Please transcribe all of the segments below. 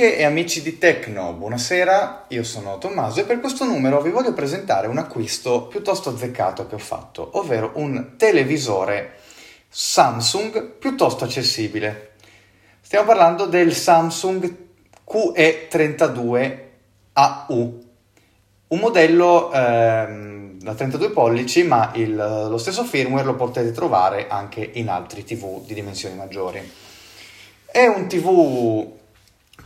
Amiche e amici di Tecno, buonasera, io sono Tommaso e per questo numero vi voglio presentare un acquisto piuttosto azzeccato che ho fatto, ovvero un televisore Samsung piuttosto accessibile. Stiamo parlando del Samsung QE32AU, un modello ehm, da 32 pollici, ma il, lo stesso firmware lo potete trovare anche in altri TV di dimensioni maggiori. È un TV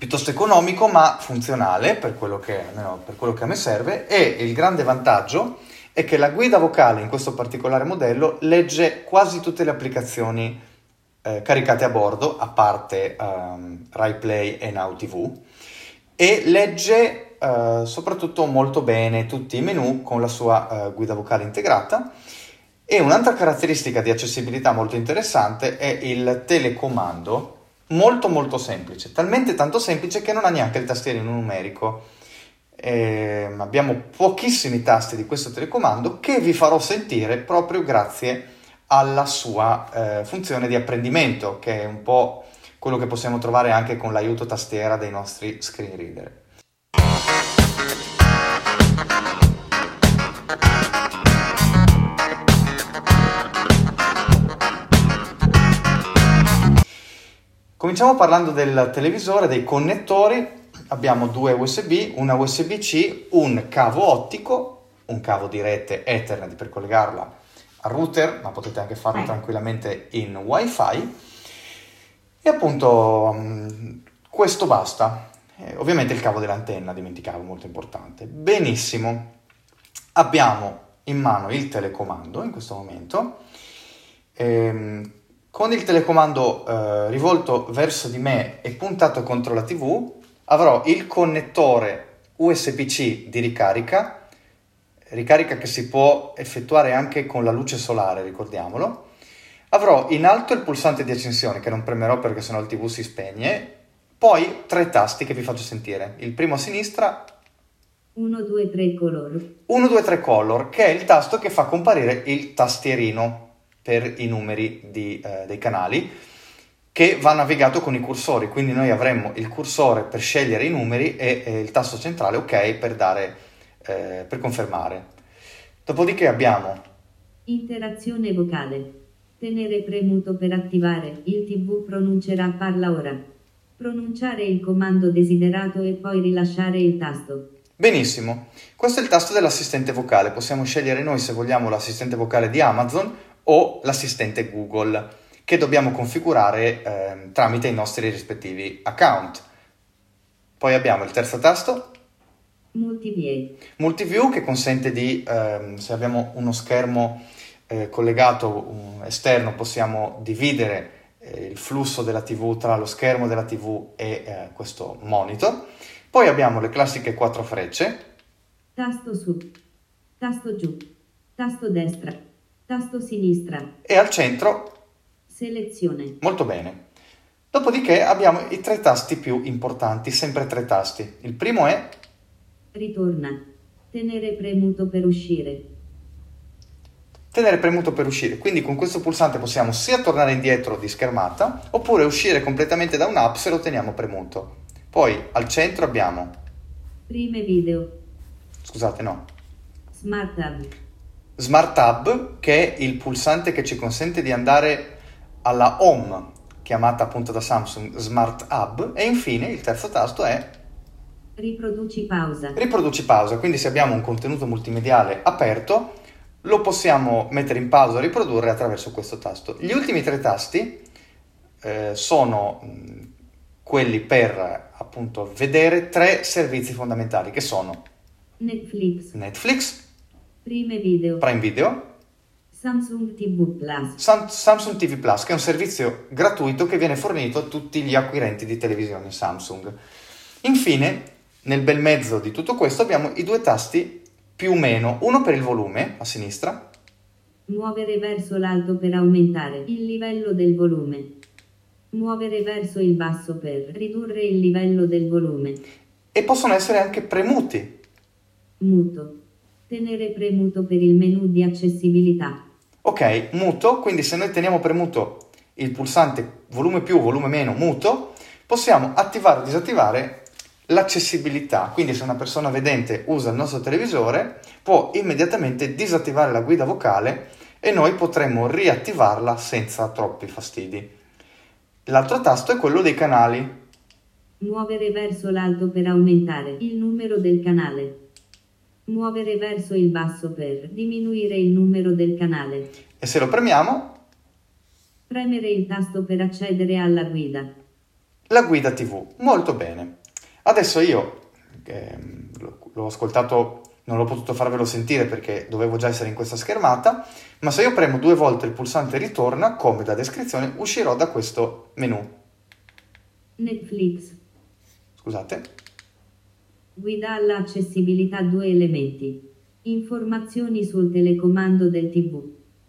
piuttosto economico ma funzionale per quello, che, no, per quello che a me serve e il grande vantaggio è che la guida vocale in questo particolare modello legge quasi tutte le applicazioni eh, caricate a bordo, a parte um, Rai Play e Now TV, e legge eh, soprattutto molto bene tutti i menu con la sua eh, guida vocale integrata. E un'altra caratteristica di accessibilità molto interessante è il telecomando molto molto semplice, talmente tanto semplice che non ha neanche il tastierino numerico. Eh, abbiamo pochissimi tasti di questo telecomando che vi farò sentire proprio grazie alla sua eh, funzione di apprendimento, che è un po' quello che possiamo trovare anche con l'aiuto tastiera dei nostri screen reader. Cominciamo parlando del televisore, dei connettori. Abbiamo due USB, una USB-C, un cavo ottico, un cavo di rete Ethernet per collegarla al router, ma potete anche farlo eh. tranquillamente in WiFi. E appunto mm, questo basta. Eh, ovviamente il cavo dell'antenna, dimenticavo, molto importante. Benissimo. Abbiamo in mano il telecomando in questo momento. Ehm, con il telecomando eh, rivolto verso di me e puntato contro la TV, avrò il connettore USB-C di ricarica, ricarica che si può effettuare anche con la luce solare, ricordiamolo. Avrò in alto il pulsante di accensione che non premerò perché sennò il TV si spegne, poi tre tasti che vi faccio sentire. Il primo a sinistra 1, 2, 3 color. 1, 2, 3 color, che è il tasto che fa comparire il tastierino per i numeri di, eh, dei canali che va navigato con i cursori, quindi noi avremmo il cursore per scegliere i numeri e eh, il tasto centrale ok per, dare, eh, per confermare. Dopodiché abbiamo interazione vocale. Tenere premuto per attivare, il TV pronuncerà parla ora. Pronunciare il comando desiderato e poi rilasciare il tasto. Benissimo, questo è il tasto dell'assistente vocale, possiamo scegliere noi se vogliamo l'assistente vocale di Amazon o l'assistente Google che dobbiamo configurare eh, tramite i nostri rispettivi account. Poi abbiamo il terzo tasto Multiview. Multiview che consente di, ehm, se abbiamo uno schermo eh, collegato esterno, possiamo dividere eh, il flusso della TV tra lo schermo della TV e eh, questo monitor. Poi abbiamo le classiche quattro frecce. Tasto su, tasto giù, tasto destra, Tasto sinistra. E al centro Selezione. Molto bene. Dopodiché abbiamo i tre tasti più importanti, sempre tre tasti. Il primo è Ritorna. Tenere premuto per uscire. Tenere premuto per uscire. Quindi con questo pulsante possiamo sia tornare indietro di schermata oppure uscire completamente da un'app se lo teniamo premuto. Poi al centro abbiamo Prime video. Scusate, no. Smart Hub. Smart Hub, che è il pulsante che ci consente di andare alla home, chiamata appunto da Samsung Smart Hub, e infine il terzo tasto è Riproduci pausa. Riproduci pausa, quindi se abbiamo un contenuto multimediale aperto, lo possiamo mettere in pausa o riprodurre attraverso questo tasto. Gli ultimi tre tasti eh, sono quelli per appunto vedere tre servizi fondamentali che sono Netflix, Netflix Prime video. Prime Video. Samsung TV Plus. Sam- Samsung TV Plus, che è un servizio gratuito che viene fornito a tutti gli acquirenti di televisione Samsung. Infine, nel bel mezzo di tutto questo abbiamo i due tasti più o meno, uno per il volume a sinistra. Muovere verso l'alto per aumentare il livello del volume. Muovere verso il basso per ridurre il livello del volume. E possono essere anche premuti. Muto. Tenere premuto per il menu di accessibilità. Ok, muto, quindi se noi teniamo premuto il pulsante volume più, volume meno, muto, possiamo attivare o disattivare l'accessibilità, quindi se una persona vedente usa il nostro televisore può immediatamente disattivare la guida vocale e noi potremmo riattivarla senza troppi fastidi. L'altro tasto è quello dei canali. Muovere verso l'alto per aumentare il numero del canale. Muovere verso il basso per diminuire il numero del canale. E se lo premiamo, Premere il tasto per accedere alla guida. la guida TV. Molto bene. Adesso io l'ho- l'ho ascoltato, non l'ho potuto farvelo sentire perché dovevo già essere in questa schermata, ma se io premo due volte il pulsante ritorna, come da descrizione, uscirò da questo menu. Netflix. Scusate. Guida alla accessibilità due elementi. Informazioni sul telecomando del TV.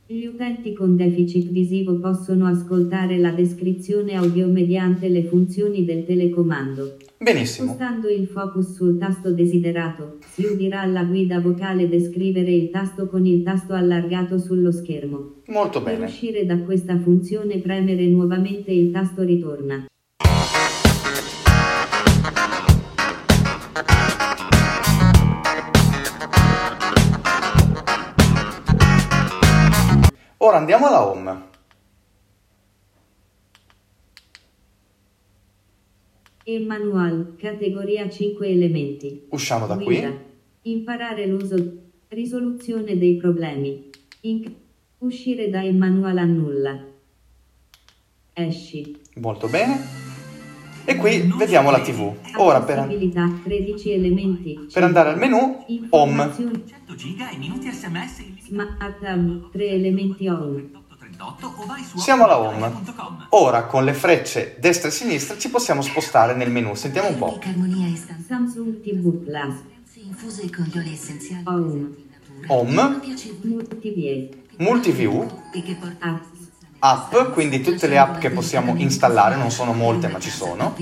Gli utenti con deficit visivo possono ascoltare la descrizione audio mediante le funzioni del telecomando. Benissimo. Spostando il focus sul tasto desiderato, si udirà la guida vocale descrivere il tasto con il tasto allargato sullo schermo. Molto Per bene. uscire da questa funzione premere nuovamente il tasto ritorna. Ora andiamo alla home. E manual, categoria 5 elementi. Usciamo da Guida. qui. Imparare l'uso. Risoluzione dei problemi. Inc- uscire da manual annulla. Esci. Molto bene. E qui vediamo la TV. Ora per, Accessibilità, 13 elementi. per andare al menu home. Informazioni. 100 giga e minuti sms illimitati. Smart Tab, 3 elementi on. 38 o vai su Siamo alla home. Ora con le frecce destra e sinistra ci possiamo spostare nel menu. Sentiamo un po'. Home, Multiview. App, quindi tutte le app che possiamo installare, non sono molte ma ci sono.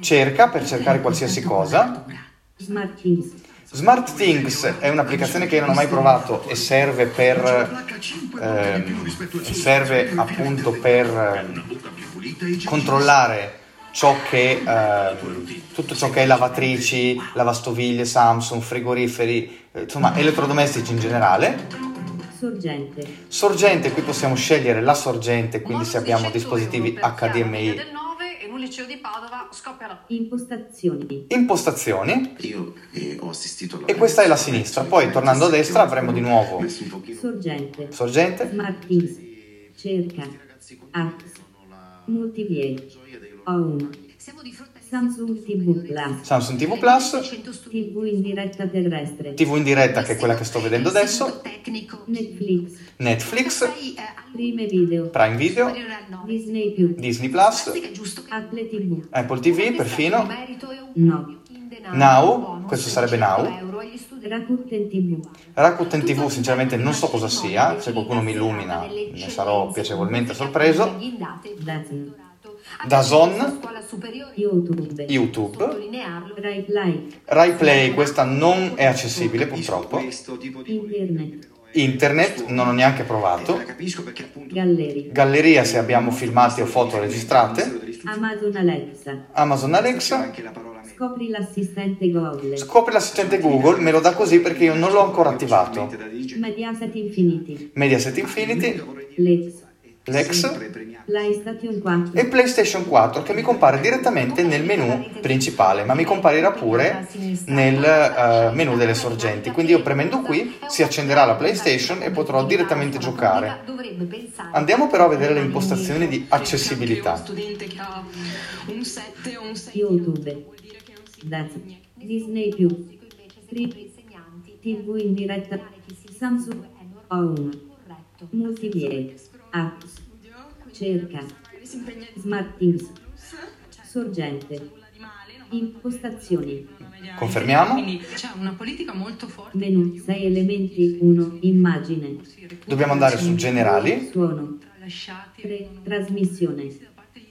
Cerca. Per cercare qualsiasi cosa. Smart Things. È un'applicazione che io non ho mai provato e serve per ehm, serve appunto per ehm, controllare ciò che ehm, tutto ciò che è lavatrici, lavastoviglie, Samsung, frigoriferi, eh, insomma elettrodomestici in generale. Sorgente. Sorgente, qui possiamo scegliere la sorgente, quindi se abbiamo di 100 dispositivi HDMI. del 9 e in un liceo di Padova scoppia la Impostazioni. Impostazioni Io eh, ho assistito alla e questa è la sinistra, poi tornando a destra avremo di nuovo Sorgente. sorgente, Smart Things. Cerca. Apps. Multiview. Home. Siamo di fronte Samsung TV Plus. Samsung TV Plus, TV in diretta terrestre. TV in diretta che è quella che sto vedendo adesso, tecnico. Netflix. Netflix, eh, Prime video. Prime Video. Disney più. Disney Plus, Apple TV. Apple TV perfino, No. Now, questo sarebbe 100 Now. Rakuten TV. Rakuten TV sinceramente non so cosa sia, se qualcuno mi illumina ne sarò piacevolmente sorpreso, Scuola superiore. YouTube. YouTube. Rai Play. Rai Play, questa non è accessibile purtroppo, questo tipo di Internet. Internet non ho neanche Eh, provato, la capisco perché appunto Gallery. galleria se abbiamo filmati o foto registrate, Amazon Alexa. Amazon Alexa, Scopri l'assistente Google. scopri l'assistente Google, me lo dà così perché io non l'ho ancora attivato, da. Mediaset Infinity. Mediaset Infinity, Lex. 4. e PlayStation 4 che mi compare direttamente nel menu principale, ma mi comparirà pure nel eh, menu delle sorgenti. Quindi io premendo qui si accenderà la PlayStation e potrò direttamente giocare. Andiamo però a vedere le impostazioni di accessibilità. studente che ha un 7 o un 6 YouTube. Disney insegnanti TV in diretta. Samsung. Home. corretto. Apps. Cerca. Smart Things. Sorgente. Impostazioni. Confermiamo? Quindi c'è una politica molto forte. Menu 6 elementi 1 immagine Dobbiamo andare su generali, suono Lasciati 3 trasmissione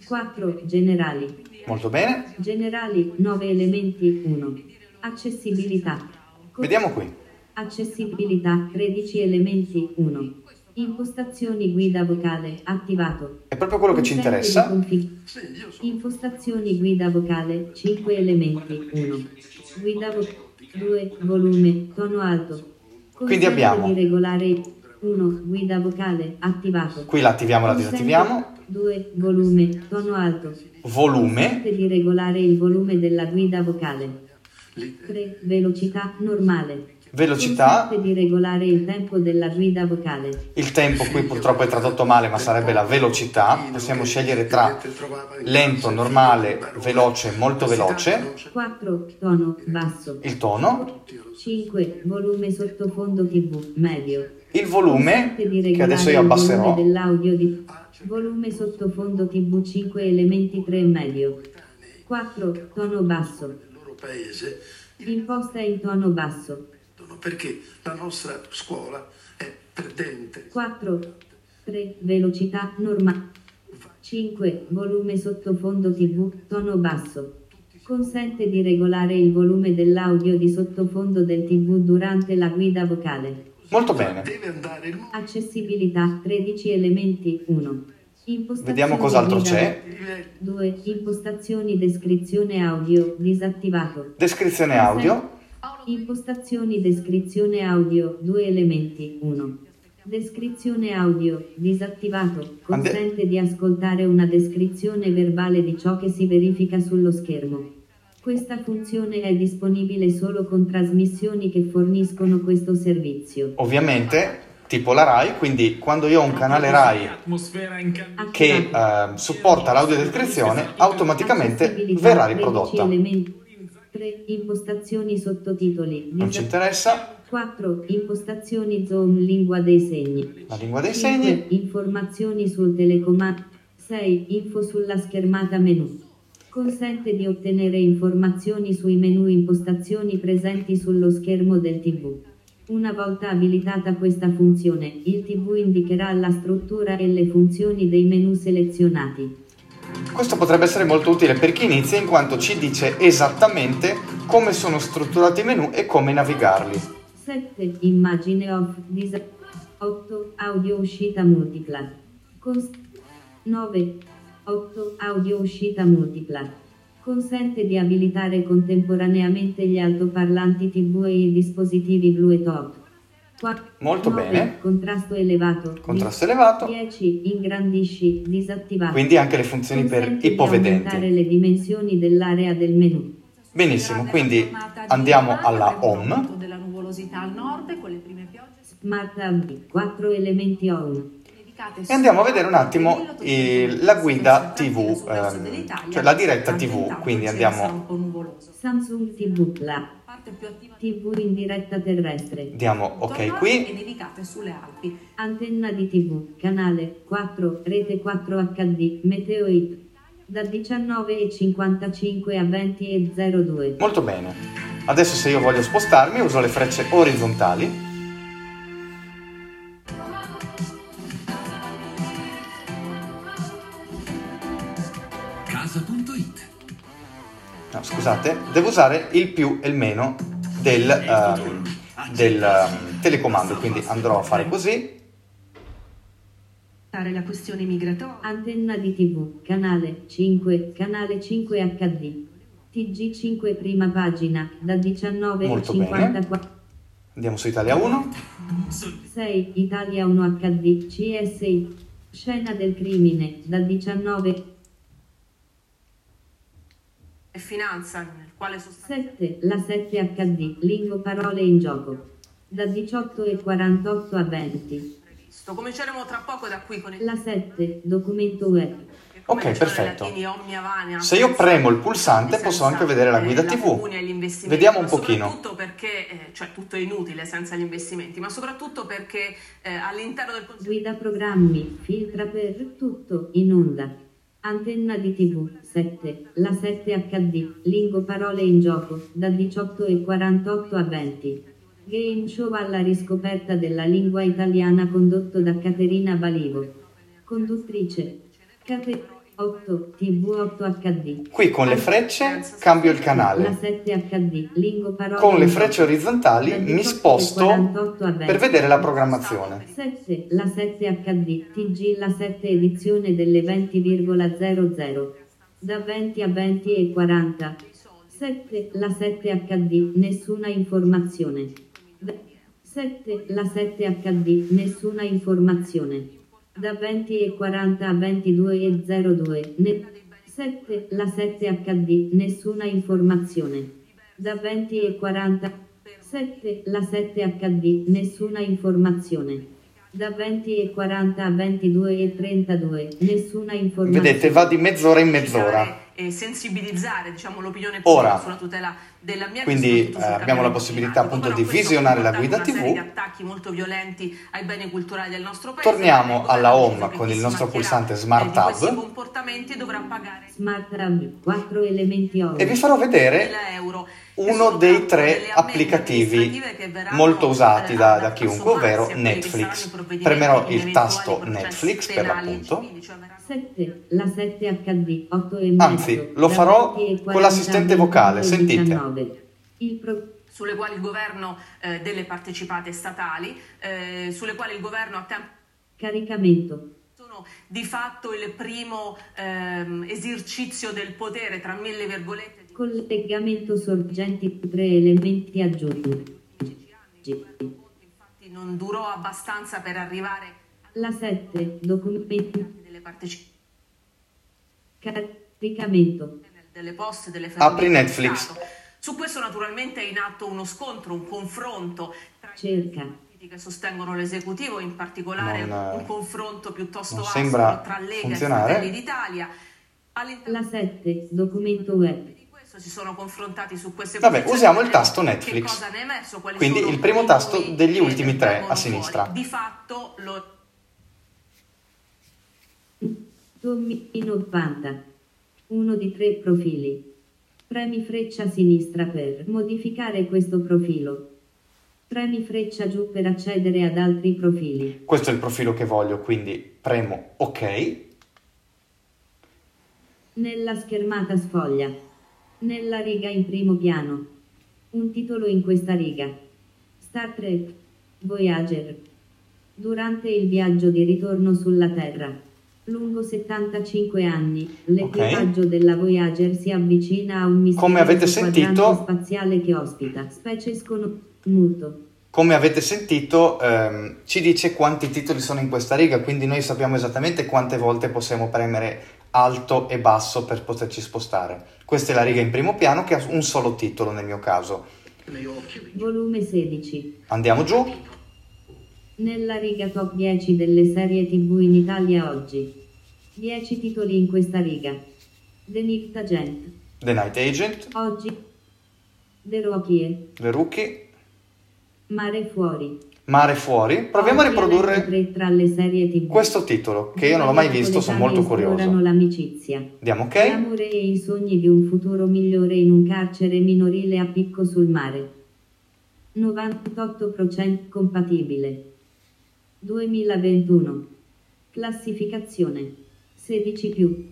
4 generali molto bene. generali 9 elementi 1 accessibilità Vediamo qui. accessibilità 13 elementi 1 Impostazioni guida vocale attivato. È proprio quello che ci interessa. Impostazioni guida vocale 5 elementi 1. Guida vocale 2 volume tono alto. Quindi abbiamo- di regolare 1 guida vocale attivato. Qui l'attiviamo e la disattiviamo. 2 volume tono alto. Volume, Consente di regolare il volume della guida vocale. 3 velocità normale. Velocità, di regolare il tempo della guida vocale. il tempo qui purtroppo è tradotto male ma sarebbe la velocità. Possiamo scegliere tra lento, normale, veloce, molto veloce. 4 tono basso. Il tono, 5 volume sottofondo TV medio. il volume che regolare adesso io abbasserò. volume dell'audio di volume sottofondo TV 5 elementi 3 medio. 4 tono basso. Imposta in tono basso. Perché la nostra scuola è perdente. 4 3 velocità normale. 5 volume sottofondo TV tono basso. Consente di regolare il volume dell'audio di sottofondo del TV durante la guida vocale. Molto bene. Accessibilità 13 elementi 1. Impostazioni Vediamo cos'altro c'è. 2. Impostazioni descrizione audio disattivato. Descrizione audio, Impostazioni descrizione audio 2 elementi 1. Descrizione audio disattivato. Consente di ascoltare una descrizione verbale di ciò che si verifica sullo schermo. Questa funzione è disponibile solo con trasmissioni che forniscono questo servizio. ovviamente, tipo la RAI, quindi quando io ho un canale RAI che eh, supporta l'audiodescrizione, automaticamente verrà riprodotta. 3. Impostazioni sottotitoli. Non ci interessa 4. Impostazioni zoom lingua dei segni. la lingua dei 5. segni. Informazioni sul telecomando. 6. Info sulla schermata menu. Consente di ottenere informazioni sui menu impostazioni presenti sullo schermo del TV. Una volta abilitata questa funzione, il TV indicherà la struttura e le funzioni dei menu selezionati. Questo potrebbe essere molto utile per chi inizia in quanto ci dice esattamente come sono strutturati i menu e come navigarli. 7. Immagine off. Dis- 8. Audio uscita multipla. Cons- 9. 8. Audio uscita multipla. Consente di abilitare contemporaneamente gli altoparlanti TV e i dispositivi Bluetooth. 4. Molto bene. Contrasto elevato. Contrasto elevato. 10. Ingrandisci. Disattivato. Quindi anche le funzioni per ipovedenti. le dimensioni dell'area del menu. Benissimo, quindi andiamo alla home. Smart Hub. 4 elementi dedicate E andiamo a vedere un attimo periodo eh, la guida TV, ehm, cioè la diretta TV, quindi il andiamo-. Samsung TV La. Parte più attiva TV in diretta terrestre. Diamo ok qui. e nevicate sulle Alpi. Antenna di TV, canale 4, rete 4 HD, Meteo IT. Da 19.55 a 20.02. Molto bene. Adesso se io voglio spostarmi uso le frecce orizzontali. Scusate, devo usare il più e il meno del, ehm, del ehm, telecomando, quindi andrò a fare così. La questione migratoria. Antenna di TV, canale 5, canale 5 HD. TG5 prima pagina, da Molto 19.54. Andiamo su Italia 1. 6 Italia 1 HD CSI Scena del crimine da 19 e finanza, nel quale sostanzialmente 7 La 7 HD Lingo parole in gioco da 18 e 48 a 20 previsto. Cominceremo tra poco da qui con il La 7 Documento web Ok, perfetto. Se io premo il pulsante posso anche vedere la guida TV. Vediamo un ma pochino. Soprattutto perché, eh, cioè tutto è inutile senza gli investimenti, ma soprattutto perché eh, all'interno del Guida programmi Filtra per tutto in onda Antenna di TV 7 La 7 HD Lingo parole in gioco da 18 e 48 a 20 Game show alla riscoperta della lingua italiana condotto da Caterina Balivo. Conduttrice Cate- 8 TV 8 HD. Qui con le frecce cambio il canale. 7 HD. Lingo parola. Con le frecce orizzontali mi sposto 48 a 20. per vedere la programmazione. 7, la 7 HD, TG la 7 edizione delle 20,00. Da 20 a 20 e 40. 7, la 7 HD, nessuna informazione. 7, la 7 HD, nessuna informazione. Da 20 e 40 a 22 e 02. Ne- 7, la 7 HD, nessuna informazione. Da 20 e 40. 7, la 7 HD, nessuna informazione. Da 20 e 40 a 22 e 32, nessuna informazione. Vedete, va di mezz'ora in mezz'ora. E sensibilizzare diciamo, l'opinione Ora, pubblica sulla tutela dell'ambiente. quindi, eh, abbiamo la possibilità, climatico. appunto, Però di visionare la guida TV. di attacchi molto violenti ai beni culturali del nostro paese. Torniamo alla home con il nostro pulsante eh, Smart questi Hub. comportamenti dovrà pagare Smart Hub, 4 elementi oro. E vi farò vedere 1.000 euro. uno dei tre applicativi molto usati da, da chiunque, ovvero Netflix. Premerò il tasto Netflix per l'appunto. 7, la 7 HD, 8 e mezzo. Anzi, lo farò 20 40 con l'assistente a 22 vocale, sentite. 19. Il pro- sulle quali il governo eh, delle partecipate statali, eh, sulle quali il governo a tempo caricamento. sono di fatto il primo ehm, esercizio del potere tra mille virgolette di Collegamento sorgenti, 3 elementi aggiunti. infatti non durò abbastanza per arrivare La 7, documenti, delle partecipazioni caricamento. delle poste delle Apri Netflix. Su questo naturalmente è in atto uno scontro, un confronto tra i Cerca. partiti che sostengono l'esecutivo, in particolare Non, eh, un confronto piuttosto aspro tra Lega funzionare. e Fratelli d'Italia. All'interno La 7, documento web. di questo si sono confrontati su queste Vabbè, usiamo il vedere tasto Netflix. che cosa ne è emerso, quali Quindi sono il primo tasto degli ultimi tre a sinistra. fuori. Di fatto lo 90. Uno di tre profili. Premi freccia sinistra per modificare questo profilo. Premi freccia giù per accedere ad altri profili. Questo è il profilo che voglio, quindi premo OK. Nella schermata sfoglia. Nella riga in primo piano. Un titolo in questa riga. Star Trek. Voyager. Durante il viaggio di ritorno sulla Terra. Lungo 75 anni, l'equipaggio della Voyager si avvicina a un misterioso Come avete quadrante sentito- spaziale che ospita specie sconosciute. Come avete sentito, ehm, ci dice quanti titoli sono in questa riga, quindi noi sappiamo esattamente quante volte possiamo premere alto e basso per poterci spostare. Questa è la riga in primo piano che ha un solo titolo nel mio caso. Volume 16. Andiamo giù, Nella riga top 10 delle serie TV in Italia oggi. 10 titoli in questa riga. The Night Agent. The Night Agent, Oggi. The Rocky. The Rookie, Mare fuori. Mare Fuori. Proviamo a Oggi riprodurre serie TV. questo titolo, che io non l'ho mai visto, sono molto curioso. l'amicizia. Diamo ok. L'amore e i sogni di un futuro migliore in un carcere minorile a picco sul mare. 98% compatibile. 2021. Classificazione. 16 più.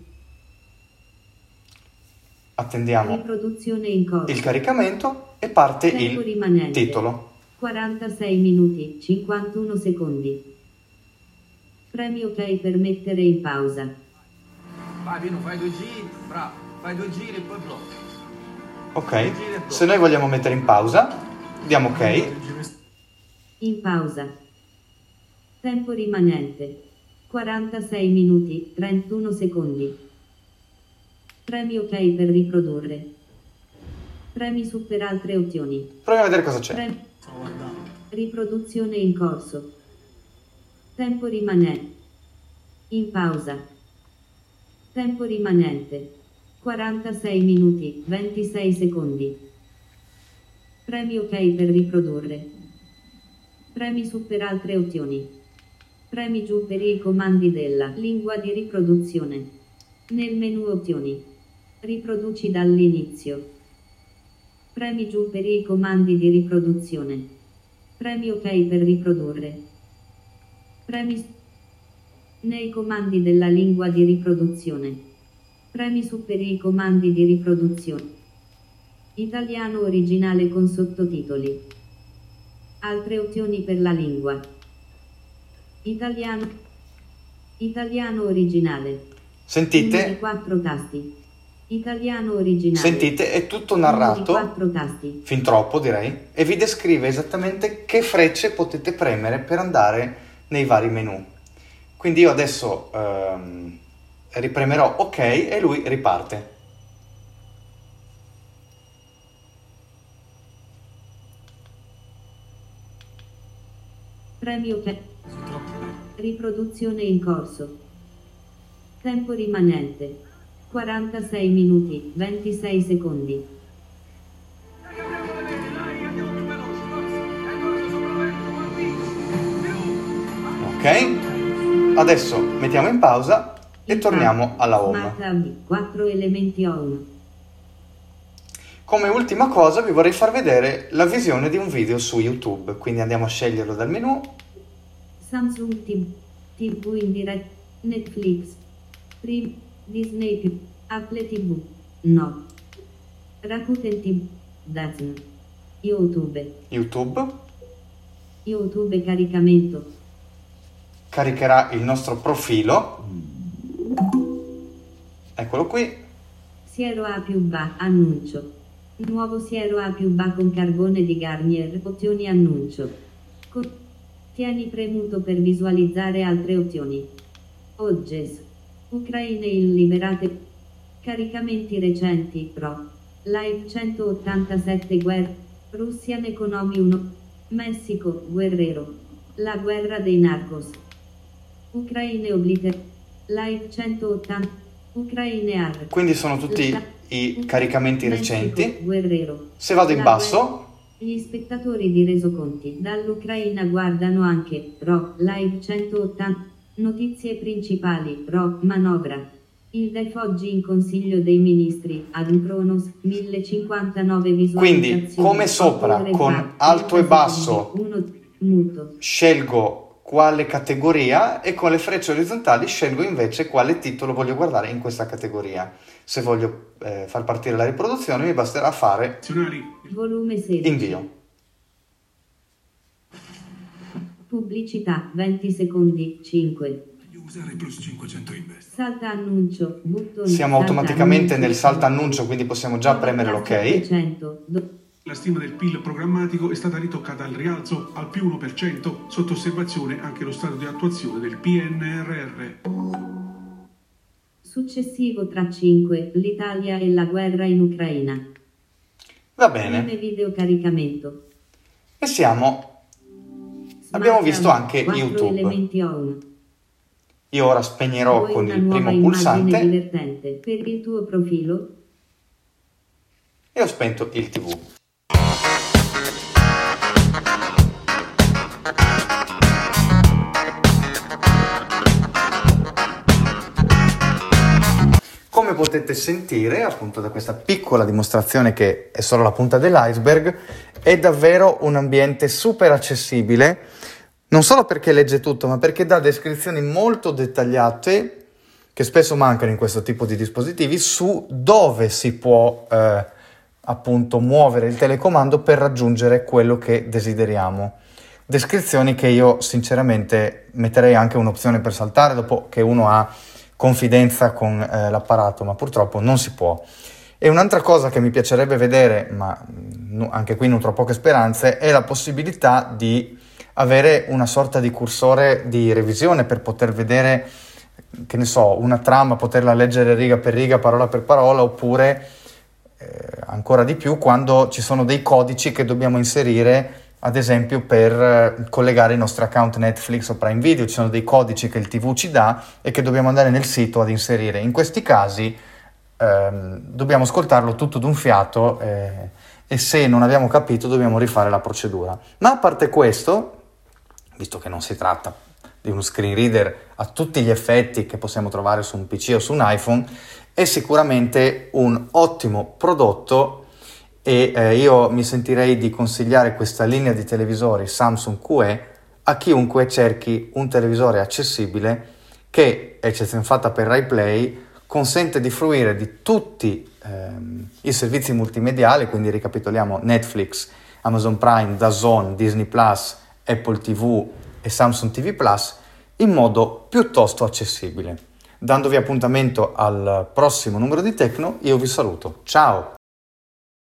Attendiamo Riproduzione in corso. il caricamento e parte Tempo il rimanente. titolo. 46 minuti, 51 secondi. Premi ok per mettere in pausa. Vai Vino, fai due giri, bravo, fai due giri e poi blocchi. Ok, se noi vogliamo mettere in pausa, diamo ok. In pausa. Tempo rimanente. 46 minuti, 31 secondi. Premi ok per riprodurre. Premi su per altre opzioni. Proviamo a vedere cosa c'è. Premi. Riproduzione in corso. Tempo rimanente. In pausa. Tempo rimanente. 46 minuti, 26 secondi. Premi ok per riprodurre. Premi su per altre opzioni. Premi giù per i comandi della lingua di riproduzione. Nel menu opzioni. Riproduci dall'inizio. Premi giù per i comandi di riproduzione. Premi ok per riprodurre. Premi nei comandi della lingua di riproduzione. Premi su per i comandi di riproduzione. Italiano originale con sottotitoli. Altre opzioni per la lingua. Italiano. Italiano originale. Sentite? quattro tasti. Italiano originale. Sentite, è tutto narrato, quattro tasti. fin troppo direi, e vi descrive esattamente che frecce potete premere per andare nei vari menu. Quindi io adesso ehm, ripremerò ok e lui riparte. Premio pe- Riproduzione in corso. Tempo rimanente. 46 minuti, 26 secondi. Ok? Adesso mettiamo in pausa e torniamo alla home. Smart Hub, 4 elementi home. Come ultima cosa vi vorrei far vedere la visione di un video su YouTube, quindi andiamo a sceglierlo dal menu. Samsung TV, TV in direct, Netflix, Prim, Disney più, Apple TV, no. Rakuten TV, Dazn, YouTube, YouTube YouTube caricamento, caricherà il nostro profilo. Eccolo qui. Siero A più BA, annuncio. Nuovo Siero A più BA con carbone di Garnier, opzioni annuncio. Co- Tieni premuto per visualizzare altre opzioni. Ogges. Ucraine il liberate. Caricamenti recenti, Pro. Live 187 guerra. Russian Economy 1. Messico, Guerrero. La guerra dei narcos. Ucraine obliter. Live 180. Ucraine ar. Quindi sono tutti i caricamenti Messico, recenti. Guerrero. Se vado in La basso, Gli spettatori di Resoconti dall'Ucraina guardano anche Ro Live 180 Notizie principali Ro Manovra il DEF oggi in Consiglio dei Ministri ad Cronos 1059 visualizzazioni Quindi, come sopra, con alto e basso. scelgo quale categoria e con le frecce orizzontali scelgo invece quale titolo voglio guardare in questa categoria. Se voglio eh, far partire la riproduzione mi basterà fare volume 16 invio. pubblicità 20 secondi 5 usare plus 500 invest. salta annuncio bottone Siamo automaticamente annuncio. nel salta annuncio, quindi possiamo già premere l'ok. 700, do- La stima del PIL programmatico è stata ritoccata al rialzo al più 1%, sotto osservazione anche lo stato di attuazione del PNRR. Successivo tra 5, l'Italia e la guerra in Ucraina. Va bene. video caricamento. E siamo... Abbiamo visto anche YouTube. Io ora spegnerò Vuoi con il primo pulsante divertente per il tuo profilo? e ho spento il TV. Potete sentire, appunto da questa piccola dimostrazione che è solo la punta dell'iceberg, è davvero un ambiente super accessibile, non solo perché legge tutto, ma perché dà descrizioni molto dettagliate, che spesso mancano in questo tipo di dispositivi, su dove si può eh, appunto muovere il telecomando per raggiungere quello che desideriamo. Descrizioni che io sinceramente metterei anche un'opzione per saltare dopo che uno ha confidenza con eh, l'apparato, ma purtroppo non si può. E un'altra cosa che mi piacerebbe vedere, ma mm, anche qui nutro poche speranze, è la possibilità di avere una sorta di cursore di revisione per poter vedere, che ne so, una trama, poterla leggere riga per riga, parola per parola, oppure eh, ancora di più quando ci sono dei codici che dobbiamo inserire ad esempio per eh, collegare i nostri account Netflix o Prime Video, ci sono dei codici che il TV ci dà e che dobbiamo andare nel sito ad inserire. In questi casi ehm, dobbiamo ascoltarlo tutto d'un fiato eh, e se non abbiamo capito dobbiamo rifare la procedura. Ma a parte questo, visto che non si tratta di uno screen reader a tutti gli effetti che possiamo trovare su un PC o su un iPhone, è sicuramente un ottimo prodotto e eh, io mi sentirei di consigliare questa linea di televisori Samsung QE a chiunque cerchi un televisore accessibile che, eccezione fatta per RaiPlay, consente di fruire di tutti ehm, i servizi multimediali, quindi ricapitoliamo Netflix, Amazon Prime, DAZN, Disney Apple TV e Samsung TV in modo piuttosto accessibile. Dandovi appuntamento al prossimo numero di Tecno, io vi saluto. Ciao!